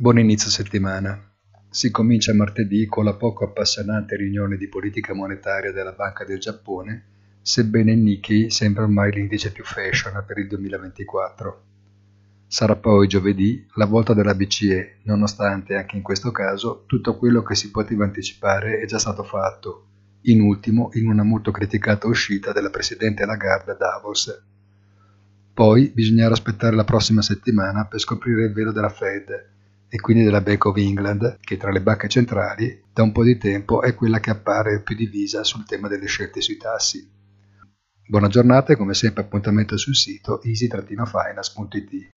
Buon inizio settimana. Si comincia martedì con la poco appassionante riunione di politica monetaria della Banca del Giappone, sebbene il Nikkei sembra ormai l'indice più fashion per il 2024. Sarà poi giovedì la volta della BCE, nonostante anche in questo caso tutto quello che si poteva anticipare è già stato fatto, in ultimo in una molto criticata uscita della Presidente Lagarde a Davos. Poi bisognerà aspettare la prossima settimana per scoprire il velo della Fed, e quindi della Bank of England, che tra le banche centrali da un po' di tempo è quella che appare più divisa sul tema delle scelte sui tassi. Buona giornata e come sempre appuntamento sul sito easy-finance.it.